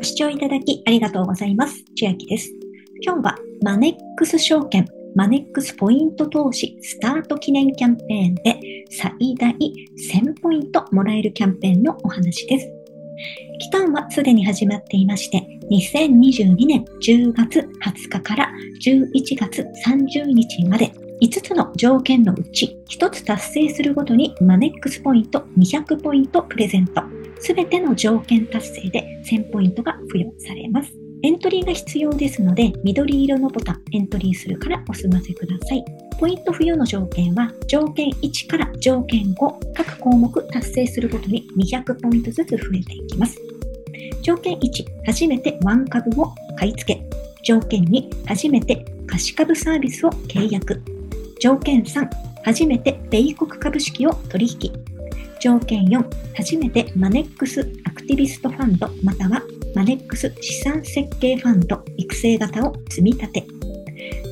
ご視聴いただきありがとうございます。千秋です。今日はマネックス証券、マネックスポイント投資スタート記念キャンペーンで最大1000ポイントもらえるキャンペーンのお話です。期間はすでに始まっていまして、2022年10月20日から11月30日まで5つの条件のうち1つ達成するごとにマネックスポイント200ポイントプレゼント。すべての条件達成で1000ポイントが付与されます。エントリーが必要ですので、緑色のボタン、エントリーするからお済ませください。ポイント付与の条件は、条件1から条件5、各項目達成するごとに200ポイントずつ増えていきます。条件1、初めてワン株を買い付け。条件2、初めて貸し株サービスを契約。条件3、初めて米国株式を取引。条件4、初めてマネックスアクティビストファンドまたはマネックス資産設計ファンド育成型を積み立て。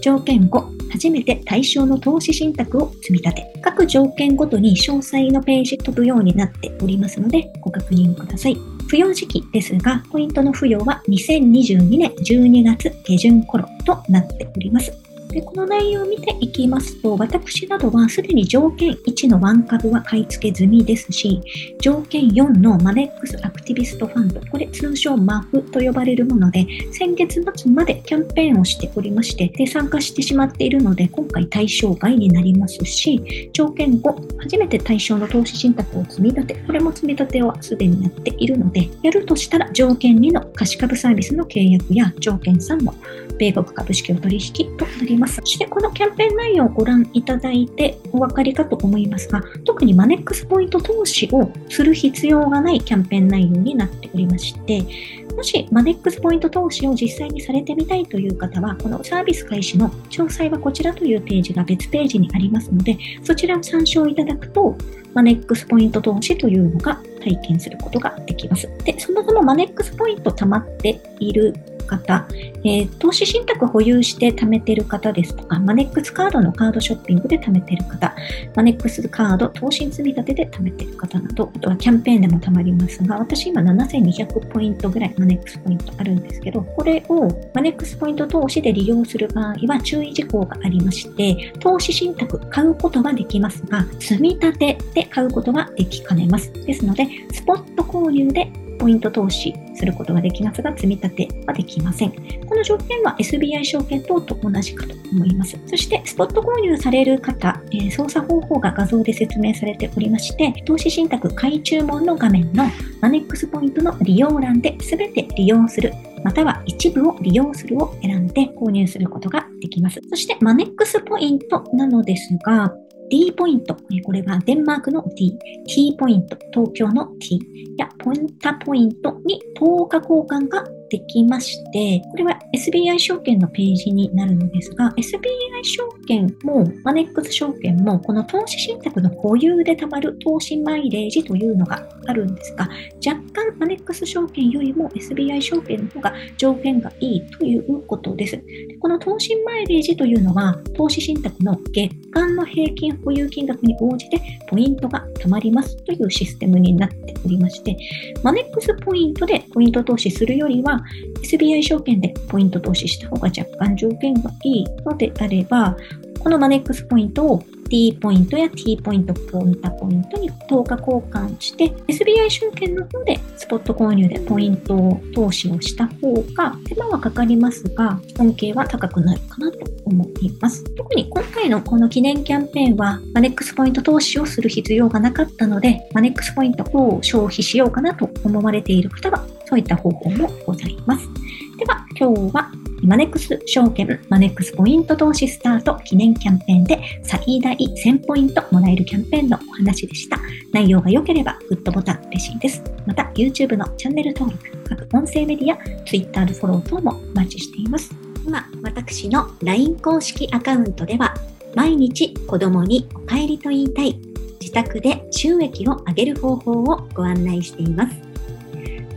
条件5、初めて対象の投資信託を積み立て。各条件ごとに詳細のページ飛ぶようになっておりますので、ご確認ください。付与時期ですが、ポイントの付与は2022年12月下旬頃となっております。でこの内容を見ていきますと、私などはすでに条件1のワン株は買い付け済みですし、条件4のマネックスアクティビストファンド、これ通称マフと呼ばれるもので、先月末までキャンペーンをしておりまして、で参加してしまっているので、今回対象外になりますし、条件5、初めて対象の投資信託を積み立て、これも積み立てはすでにやっているので、やるとしたら条件2の貸し株サービスの契約や条件3の米国株式を取引となります。そしてこのキャンペーン内容をご覧いただいてお分かりかと思いますが、特にマネックスポイント投資をする必要がないキャンペーン内容になっておりまして、もしマネックスポイント投資を実際にされてみたいという方は、このサービス開始の詳細はこちらというページが別ページにありますので、そちらを参照いただくと、マネックスポイント投資というのが体験することができます。で、そもそもマネックスポイント溜まっている方、えー、投資信託保有して貯めてる方ですとか、マネックスカードのカードショッピングで貯めてる方、マネックスカード投資積み立てで貯めてる方など、あとはキャンペーンでも貯まりますが、私今7200ポイントぐらいマネックスポイントあるんですけど、これをマネックスポイント投資で利用する場合は注意事項がありまして、投資信託買うことはできますが、積み立てで買うことはできかねます。ですので、スポット購入でポイント投資することができますが、積み立てはできません。この条件は SBI 証券等と同じかと思います。そして、スポット購入される方、えー、操作方法が画像で説明されておりまして、投資信託買い注文の画面のマネックスポイントの利用欄で全て利用するまたは一部を利用するを選んで購入することができます。そして、マネックスポイントなのですが、D ポイント、これはデンマークの D、T ポイント、東京の T やポインタポイントに等価交換ができまして、これは SBI 証券のページになるのですが、SBI 証券もマネックス証券もこの投資信託の保有で貯まる投資マイレージというのがあるんですが、若干マネックス証券よりも SBI 証券の方が条件がいいということです。この投資マイレージというのは、投資信託の月間の平均保有金額に応じてポイントが貯まりますというシステムになっておりまして、マネックスポイントでポイント投資するよりは、SBI 証券でポイント投資した方が若干条件がいいのであれば、このマネックスポイントを D ポイントや T ポイント、ポンタポイントに10日交換して、SBI 証券の方でスポット購入でポイントを投資をした方が手間はかかりますが、恩恵は高くなるかなと思います。特に今回のこの記念キャンペーンは、マネックスポイント投資をする必要がなかったので、マネックスポイントを消費しようかなと思われている方は、そういった方法もございます。では、今日はマネックス証券マネックスポイント投資スタート記念キャンペーンで最大1000ポイントもらえるキャンペーンのお話でした。内容が良ければグッドボタン嬉しいです。また YouTube のチャンネル登録、各音声メディア、Twitter のフォロー等もお待ちしています。今、私の LINE 公式アカウントでは毎日子供にお帰りと言いたい自宅で収益を上げる方法をご案内しています。